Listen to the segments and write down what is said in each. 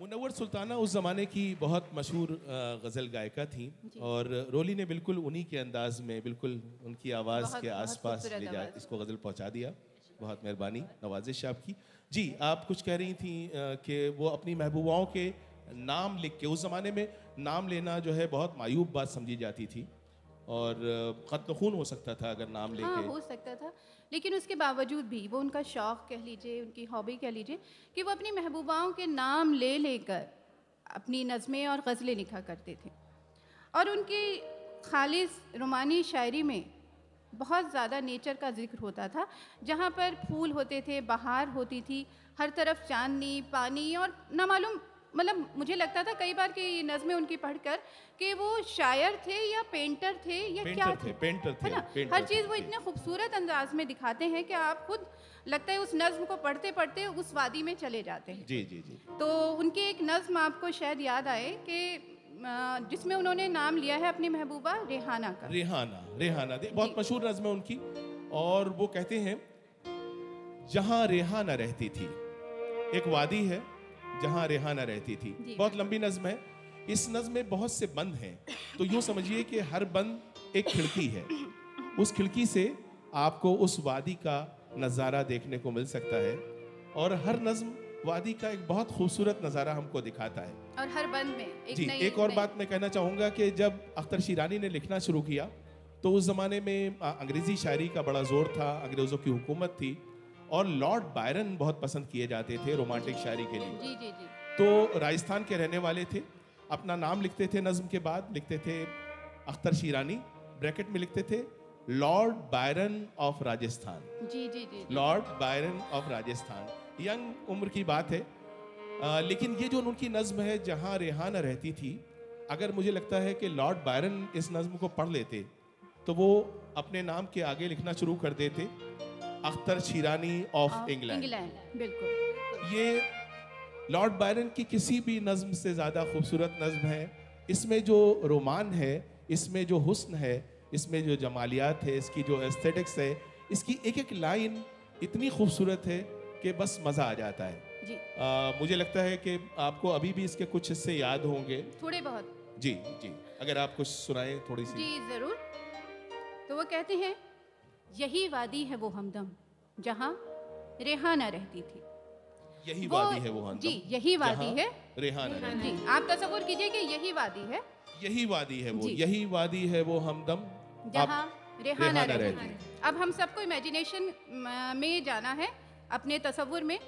मुनव्वर सुल्ताना उस ज़माने की बहुत मशहूर गज़ल गायिका थी और रोली ने बिल्कुल उन्हीं के अंदाज में बिल्कुल उनकी आवाज़ के आसपास ले जा इसको गज़ल पहुँचा दिया। बहुत मेहरबानी नवाजिश आपकी। जी आप कुछ कह रही थी कि वो अपनी महबूबाओं के नाम लिख के उस ज़माने में नाम लेना जो है बहुत मायूब बात समझी जाती थी और ख़त्म खून हो सकता था अगर नाम हाँ लेके। हो सकता था। लेकिन उसके बावजूद भी वो उनका शौक़ कह लीजिए, उनकी हॉबी कह लीजिए, कि वो अपनी महबूबाओं के नाम ले लेकर अपनी नज़में और गज़लें लिखा करते थे। और उनकी खालिस रोमानी शायरी में बहुत ज़्यादा नेचर का ज़िक्र होता था, जहाँ पर फूल होते थे, बहार होती थी, हर तरफ़ चांदनी, पानी और ना मालूम मतलब मुझे लगता था कई बार कि नज़में उनकी पढ़कर कि वो शायर थे या पेंटर थे या पेंटर क्या पेंटर थे पेंटर थे है ना? पेंटर हर चीज़ वो इतने खूबसूरत अंदाज में दिखाते हैं कि आप खुद लगता है उस नज्म को पढ़ते पढ़ते उस वादी में चले जाते हैं। जी जी जी। तो उनकी एक नज्म आपको शायद याद आए कि जिसमें उन्होंने नाम लिया है अपनी महबूबा रेहाना का। रेहाना रेहाना दे बहुत मशहूर नज्म है उनकी। और वो कहते हैं जहाँ रेहाना रहती थी एक वादी है जहाँ रेहाना रहती थी। बहुत लंबी नज्म है। इस नज्म में बहुत से बंद हैं। तो यूँ समझिए कि हर बंद एक खिड़की है। उस खिड़की से आपको उस वादी का नज़ारा देखने को मिल सकता है और हर नज्म वादी का एक बहुत खूबसूरत नज़ारा हमको दिखाता है। और हर बंद में एक जी एक और बात मैं कहना चाहूँगा कि जब अख्तर शिरानी ने लिखना शुरू किया तो उस ज़माने में अंग्रेज़ी शायरी का बड़ा ज़ोर था अंग्रेज़ों की हुकूमत थी। और लॉर्ड बायरन बहुत पसंद किए जाते थे रोमांटिक शायरी के लिए। जी जी जी। तो राजस्थान के रहने वाले थे। अपना नाम लिखते थे नज्म के बाद लिखते थे अख्तर शीरानी ब्रैकेट में लिखते थे Lord Byron of Rajasthan. Ji ji ji. Lord Byron of Rajasthan. Young उम्र की बात है। आ, लेकिन ये जो उनकी नज्म है जहाँ रेहाना रहती थी अगर मुझे लगता है कि लॉर्ड बायरन इस नज्म को पढ़ लेते तो वो अपने नाम के आगे लिखना शुरू कर देते। Akhtar Shirani of England England बिल्कुल। ये लॉर्ड बायरन की किसी भी नज्म से ज़्यादा खूबसूरत नज्म है। इसमें जो रोमान है इसमें जो हुस्न है इसमें जो जमालियात है इसकी जो एस्थेटिक्स है इसकी एक एक लाइन इतनी खूबसूरत है कि बस मज़ा आ जाता है। जी। आ, मुझे लगता है कि आपको अभी भी इसके कुछ हिस्से याद होंगे। थोड़े बहुत। जी जी। अगर आप कुछ सुनाएँ थोड़ी सी। जी ज़रूर। तो वो कहते हैं यही वादी है वो हमदम जहाँ रेहाना रहती थी। यही वो- वादी है वो हमदम। जी, यही वादी है। रेहाना जी आप तस्वुर कीजिए कि यही वादी है। यही वादी है वो यही वादी है वो हमदम। जहाँ रेहाना रहती है अब हम सबको इमेजिनेशन में जाना है अपने तस्वुर में।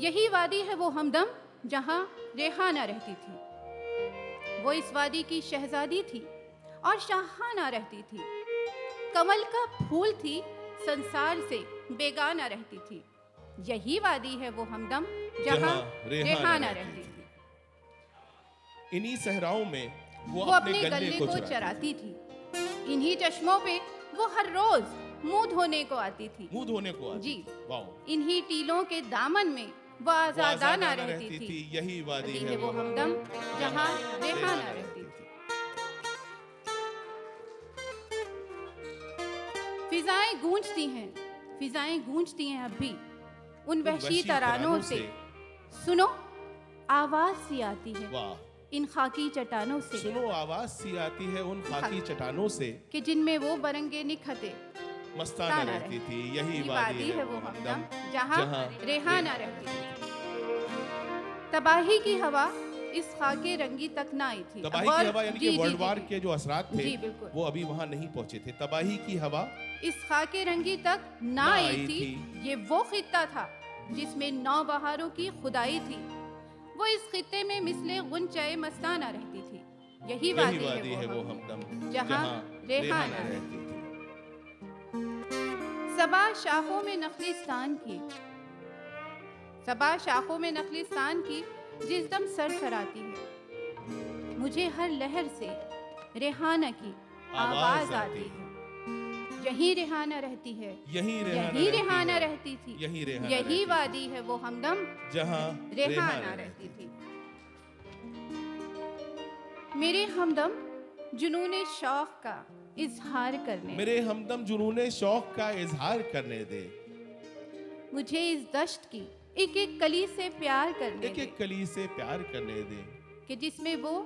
यही वादी है वो हमदम जहाँ रेहाना रहती थी। वो इस वादी की शहजादी थी और शाहाना रहती थी। कमल का फूल थी संसार से बेगाना रहती थी। यही वादी है वो हमदम जहाँ रेहाना रहती थी। इन्हीं सहराओं में वो, वो अपने गले को चुराती थी। इन्हीं चश्मों पे वो हर रोज मुँह धोने को आती थी। मुँह धोने को आती जी। इन्हीं टीलों के दामन में वो आजादाना रहती थी। यही वादी है वो हमदम जहाँ रेहाना फिजाएँ गूंजती हैं फिजाएँ गूंजती हैं अब भी। उन वहशी तरानों से। सुनो आवाज़ सी आती है इन खाकी चट्टानों से। सुनो आवाज़ सी आती है उन खाकी चट्टानों से। कि जिनमें वो बरंगे निखते मस्ताना रहती थी यही वादी है वो हमदम जहाँ जहाँ रेहाना रहती थी। तबाही की हवा इस खाके रंगी तक ना आई थी। तबाही की हवा यानी कि वर्ल्ड वार के जो असरात थे वो अभी वहाँ नहीं पहुँचे थे। तबाही की हवा इस खाके रंगी तक ना आई थी। ये वो खित्ता था जिसमें नौ बहारों की खुदाई थी। वो इस खित्ते में मिसले गुंचाए मस्ताना रहती थी। यही यही वादी, वादी है वो हमदम जहाँ रेहाना रहती थी। सबा शाखों में नखलिस्तान की सबा शाखों में नखलिस्तान की जिस दम सर सराती है। मुझे हर लहर से रेहाना की आवाज़ आती है। यही रेहाना रहती है। यही रेहाना यही रेहाना। रहती थी। यही रेहाना यही वादी है वो हमदम जहाँ रेहाना रहती थी। मेरे हमदम जुनून शौक का इजहार करने मेरे हमदम जुनून शौक का इजहार करने दे। मुझे इस दश्त की एक एक कली से प्यार करने एक एक कली से प्यार करने दे। कि जिसमें वो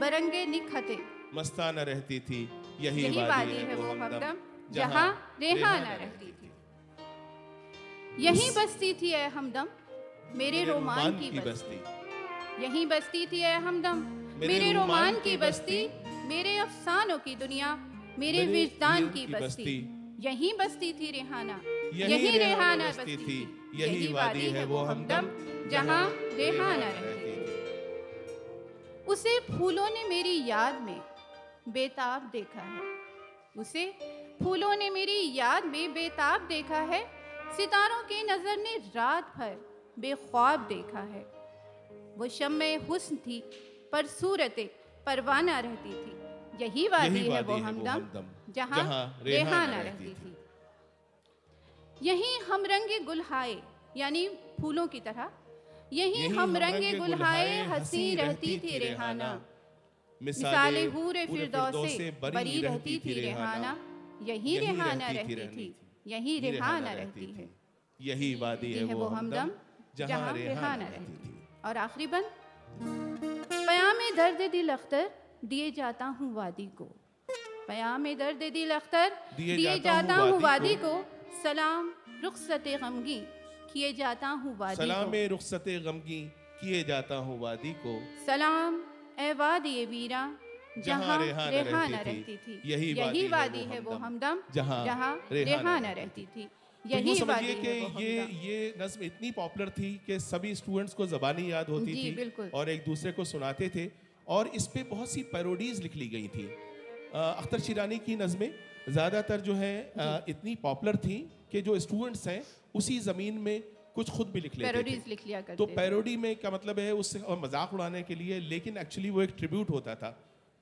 बरंगे निखते। मस्ताना रहती थी यही, यही वादी है वो हमदम जहाँ रेहाना रहती थी। यहीं बसती थी ए हमदम मेरे रोमान की बस्ती। यहीं बसती थी ए हमदम मेरे रोमान की बस्ती। मेरे अफसानों की दुनिया मेरे विजदान की बस्ती। यहीं बसती थी रेहाना। यहीं रेहाना बसती थी। यही वादी है वो हमदम जहाँ रेहाना रहती थी। उसे फूलों ने मेरी याद में बेताब देखा है। उसे फूलों ने मेरी याद में बेताब देखा है। सितारों की नज़र ने रात भर बेख्वाब देखा है। वो शम हुस्न थी पर सूरत परवाना रहती थी। यही वादी है वो हमदम, जहाँ रेहाना रहती रहती थी। यही हम रंगे गुलहाए यानी फूलों की तरह यही हम रंगे गुलहाए हँसी रहती थी रेहाना। मिसाले हूरे फिरदौसे बरी रहती थी रेहाना। यही रेहाना रहती थी थी। थी। यही रेहाना रहती है यही वादी है वो हमदम जहाँ रेहाना रहती थी। और आखिरी बंद पयाम दर्द दिल अख्तर दिए जाता हूँ वादी को। पयाम दर्द दिल अख्तर दिए जाता हूँ वादी को। सलाम रुखसत गमगी किए जाता हूँ वादी सलाम को रुखसत गमगी किए जाता हूँ वादी को। सलाम ए वादी वीरा जहाँ रेहाना रेहाना रहती थी। यही यही वादी है वो हमदम, जहाँ जहाँ रेहाना रेहाना रहती थी। तो यही समझिए वादी कि ये ये नज्म इतनी पॉपुलर थी कि सभी स्टूडेंट्स को जबानी याद होती थी। और एक दूसरे को सुनाते थे और इस पे बहुत सी पैरोडीज लिख ली गई थी। अख्तर शिरानी की नज़में ज़्यादातर जो है इतनी पॉपुलर थी कि जो स्टूडेंट्स हैं उसी ज़मीन में कुछ खुद भी लिख लेते थे। पैरोडीज लिख लिया करते तो पैरोडी में क्या मतलब है उससे और मज़ाक उड़ाने के लिए लेकिन एक्चुअली वो एक ट्रिब्यूट होता था।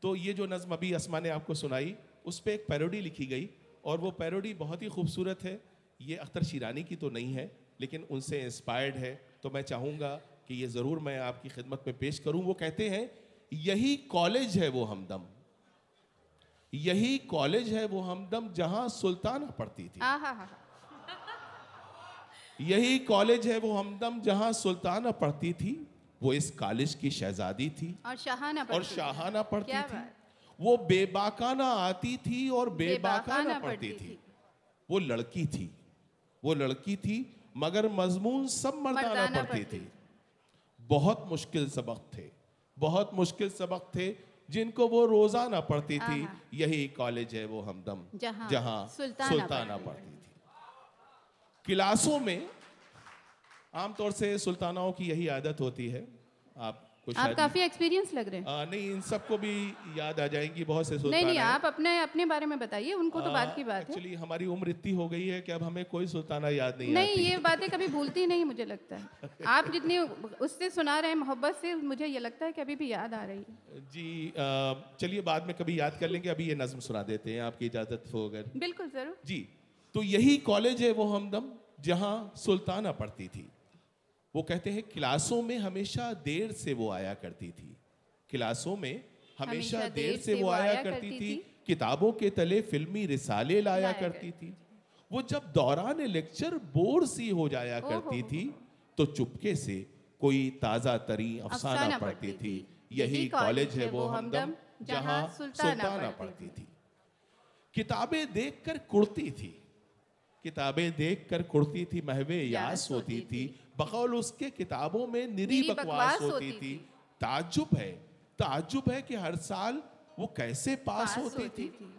तो ये जो नज़म अभी असमा ने आपको सुनाई उस पर एक पैरोडी लिखी गई और वो पैरोडी बहुत ही खूबसूरत है। ये अख्तर शिरानी की तो नहीं है लेकिन उनसे इंस्पायर्ड है। तो मैं चाहूँगा कि ये ज़रूर मैं आपकी खिदमत में पेश करूँ। वो कहते हैं यही कॉलेज है वो हमदम। यही कॉलेज है वो हमदम जहाँ सुल्ताना पढ़ती थी। यही कॉलेज है वो हमदम जहाँ सुल्ताना पढ़ती थी वो इस कॉलेज की शहजादी थी और शाहाना और शाहाना पढ़ती थी। वो बेबाकाना आती थी और बेबाकाना पढ़ती थी। थी। वो लड़की थी। वो लड़की थी मगर मजमून सब मर्दाना पढ़ती थी। बहुत मुश्किल सबक थे। बहुत मुश्किल सबक थे। जिनको वो रोज़ाना पढ़ती थी यही कॉलेज है वो हमदम जहाँ जहाँ सुल्ताना सुल्ताना पढ़ती पढ़ती थी। क्लासों में आमतौर से सुल्तानाओं की यही आदत होती है आप कुछ आप काफ़ी एक्सपीरियंस लग रहे हैं। आ, नहीं इन सबको भी याद आ जाएँगी बहुत से नहीं सुल्तान नहीं आप अपने अपने बारे में बताइए उनको तो बात की बात है। एक्चुअली हमारी उम्र इतनी हो गई है कि अब हमें कोई सुल्ताना याद नहीं, नहीं ये बातें कभी भूलती नहीं मुझे लगता है। आप जितनी उससे सुना रहे हैं मोहब्बत से मुझे ये लगता है कि अभी भी याद आ रही है। जी चलिए बाद में कभी याद कर लेंगे अभी ये नज्म सुना देते हैं आपकी इजाज़त हो अगर। बिल्कुल ज़रूर। जी तो यही कॉलेज है वो हमदम जहाँ सुल्ताना पढ़ती थी। वो कहते हैं क्लासों में हमेशा देर से वो आया करती थी। क्लासों में हमेशा देर से वो आया करती थी। किताबों के तले फिल्मी रिसाले लाया लाया करती थी। वो जब दौरान लेक्चर बोर सी हो जाया करती थी तो चुपके से कोई ताज़ा तरी अफसाना पढ़ती थी। यही कॉलेज है वो हमदम जहाँ सुल्ताना पढ़ती थी। किताबें देखकर कुड़ती थी। किताबें देखकर कुड़ती थी महवे यास होती थी। बकौल उसके किताबों में निरी बकवास होती थी। ताज्जुब है। ताज्जुब है कि हर साल वो कैसे पास होती थी।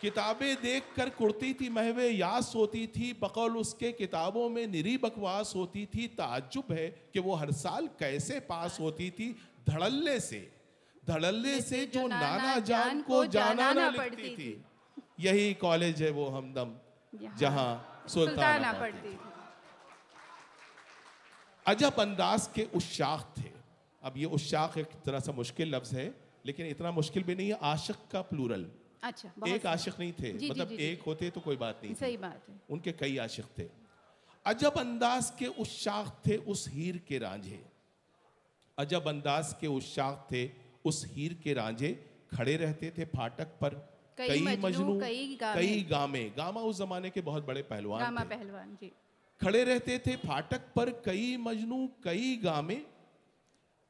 किताबें देखकर कुड़ती थी महवे यास होती थी। बकौल उसके किताबों में निरी बकवास होती थी। ताजुब है कि वो हर साल कैसे पास होती थी धड़ल्ले से। धड़ल्ले से जो नाना जान को जाना ना लिखती थी। यही कॉलेज है वो हमदम जहाँ सुल्ताना पढ़ती थी। अजब अंदाज के उशाक थे। अब ये उशाक एक तरह सा मुश्किल लफ्ज है लेकिन इतना मुश्किल भी नहीं है आशिक का प्लूरल अच्छा एक आशिक नहीं थे जी, मतलब जी, जी। एक होते तो कोई बात नहीं थी। सही बात है। उनके कई आशिक थे। अजब अंदाज के शाख थे उस हीर के रांझे। अजब अंदाज के शाख थे उस हीर के रांझे खड़े रहते थे फाटक पर। कई मजनू, कई गामे। कई गामे। गामा उस जमाने के बहुत बड़े पहलवान गामा पहलवान जी। खड़े रहते थे फाटक पर कई मजनू कई गामे।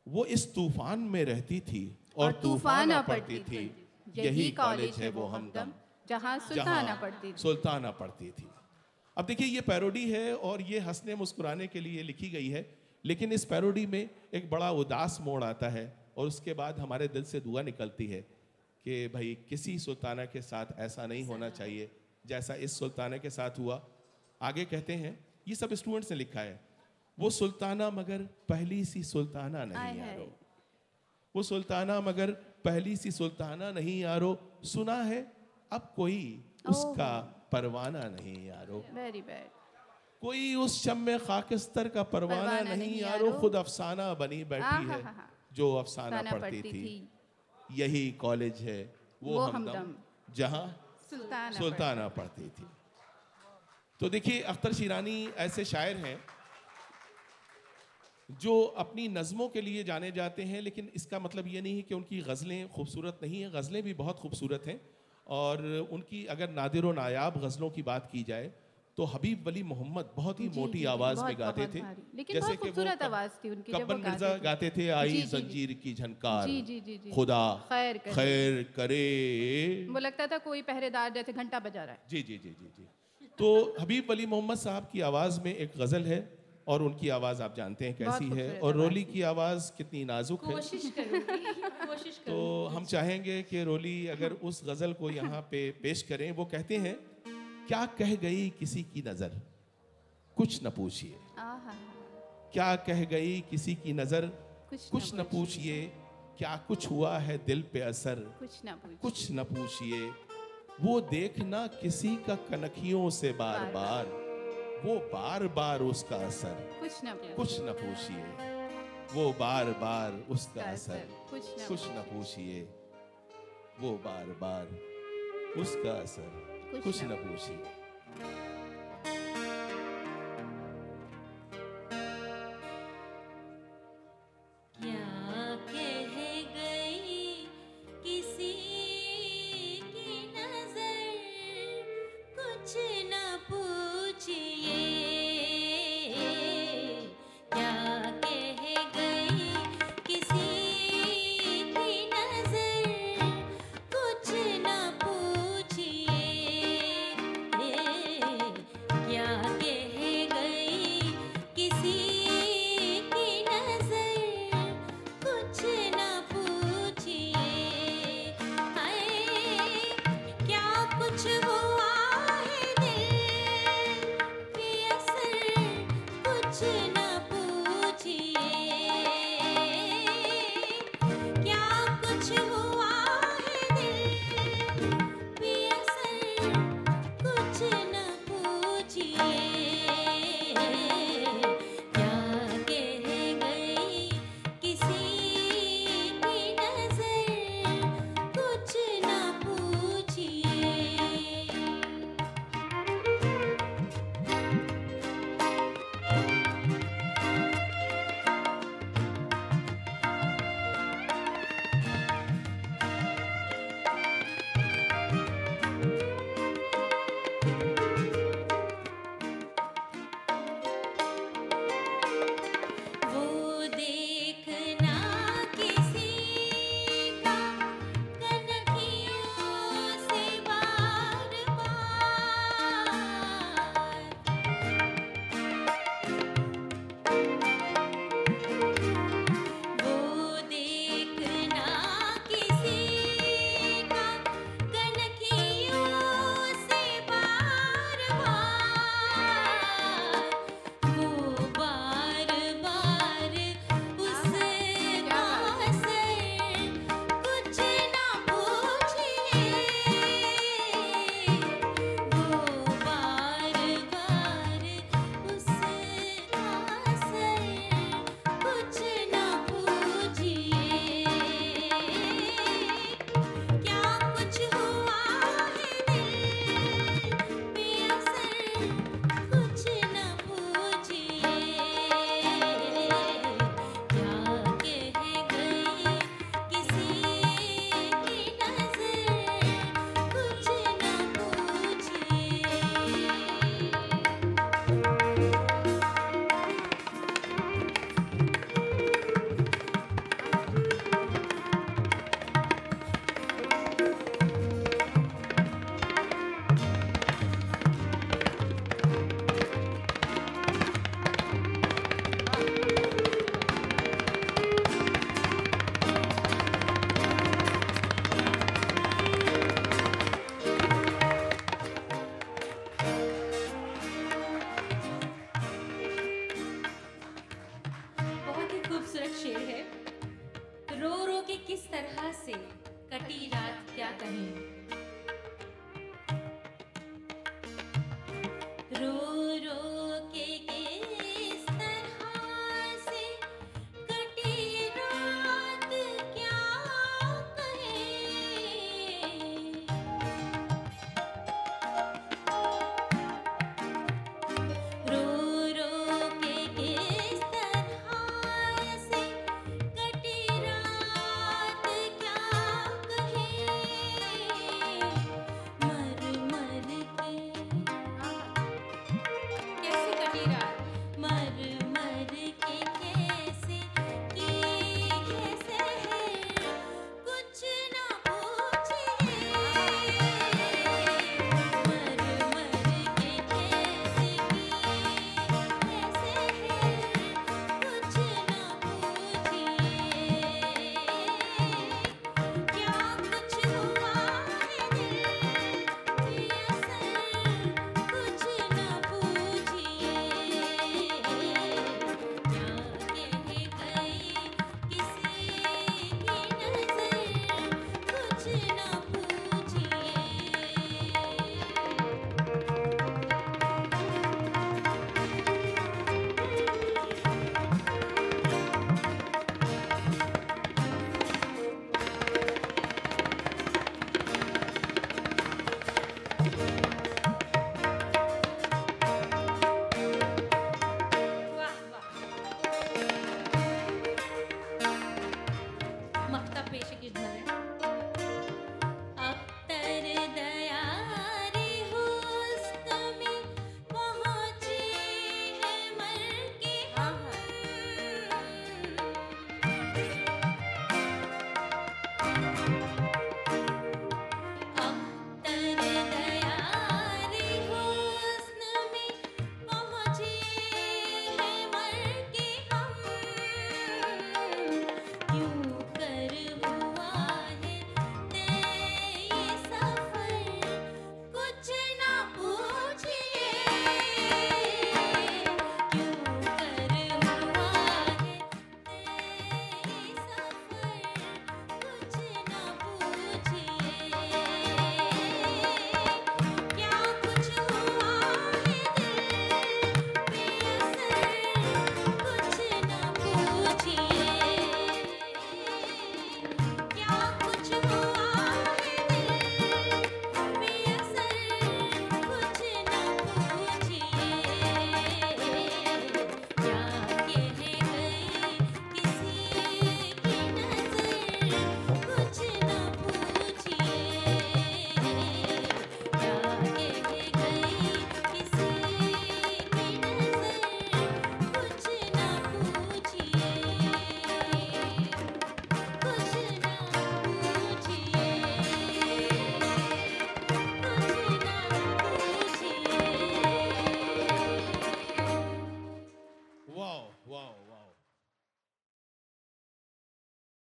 वो इस तूफ़ान में रहती थी और तूफ़ान आ पड़ती थी। यही कॉलेज है वो हमदम जहाँ सुल्ताना पड़ती थी। सुल्ताना पढ़ती थी। अब देखिए ये पैरोडी है और ये हंसने मुस्कुराने के लिए लिखी गई है लेकिन इस पैरोडी में एक बड़ा उदास मोड़ आता है। और उसके बाद हमारे दिल से दुआ निकलती है कि भाई किसी सुल्ताना के साथ ऐसा नहीं होना चाहिए जैसा इस सुल्ताना के साथ हुआ। आगे कहते हैं ये सब स्टूडेंट्स ने लिखा है वो सुल्ताना मगर पहली सी सुल्ताना नहीं। यारो। वो सुल्ताना मगर पहली सी सुल्ताना नहीं यारो। सुना है अब कोई उसका परवाना नहीं यारो। वेरी बैड कोई उस शम खाकिस्तर का परवाना परवाना नहीं नहीं यारो। खुद अफसाना बनी बैठी है। जो अफसाना पढ़ती थी। थी। यही कॉलेज है। वो, हमदम। जहाँ सुल्ताना सुल्ताना पढ़ती थी। तो देखिए अख्तर शिरानी ऐसे शायर हैं जो अपनी नज़मों के लिए जाने जाते हैं लेकिन इसका मतलब ये नहीं है कि उनकी गज़लें खूबसूरत नहीं हैं। गज़लें भी बहुत खूबसूरत हैं और उनकी अगर नादिर व नायाब गज़लों की बात की जाए तो हबीब वली मोहम्मद बहुत ही मोटी आवाज़ में गाते थे। बहुत कि वो खूबसूरत आवाज़ थी उनकी कब्बन मिर्ज़ा गाते थे। आई। जंजीर की झनकार। खुदा खैर करे। खैर करे। वो लगता था कोई पहरेदार जैसे घंटा बजा रहा है। जी जी जी जी जी। तो हबीब वली मोहम्मद साहब की आवाज़ में एक गज़ल है और उनकी आवाज़ आप जानते हैं कैसी है और रोली की आवाज़ कितनी नाजुक है। कोशिश कोशिश तो हम चाहेंगे कि रोली अगर उस गज़ल को यहाँ पे पेश करें वो कहते हैं क्या कह गई किसी की नज़र? कुछ न पूछिए। क्या कह गई किसी की नज़र? कुछ कुछ न पूछिए। क्या कुछ हुआ है दिल पे असर? कुछ ना कुछ न पूछिए। वो देखना किसी का कनखियों से बार बार बार। वो बार बार उसका असर। कुछ ना कुछ न पूछिए। वो बार बार उसका असर। कुछ कुछ न पूछिए। वो बार बार उसका असर। कुछ कुछ न न पूछिए खूबसूरत शेर है। रो रो के किस तरह से कटी रात क्या कहें?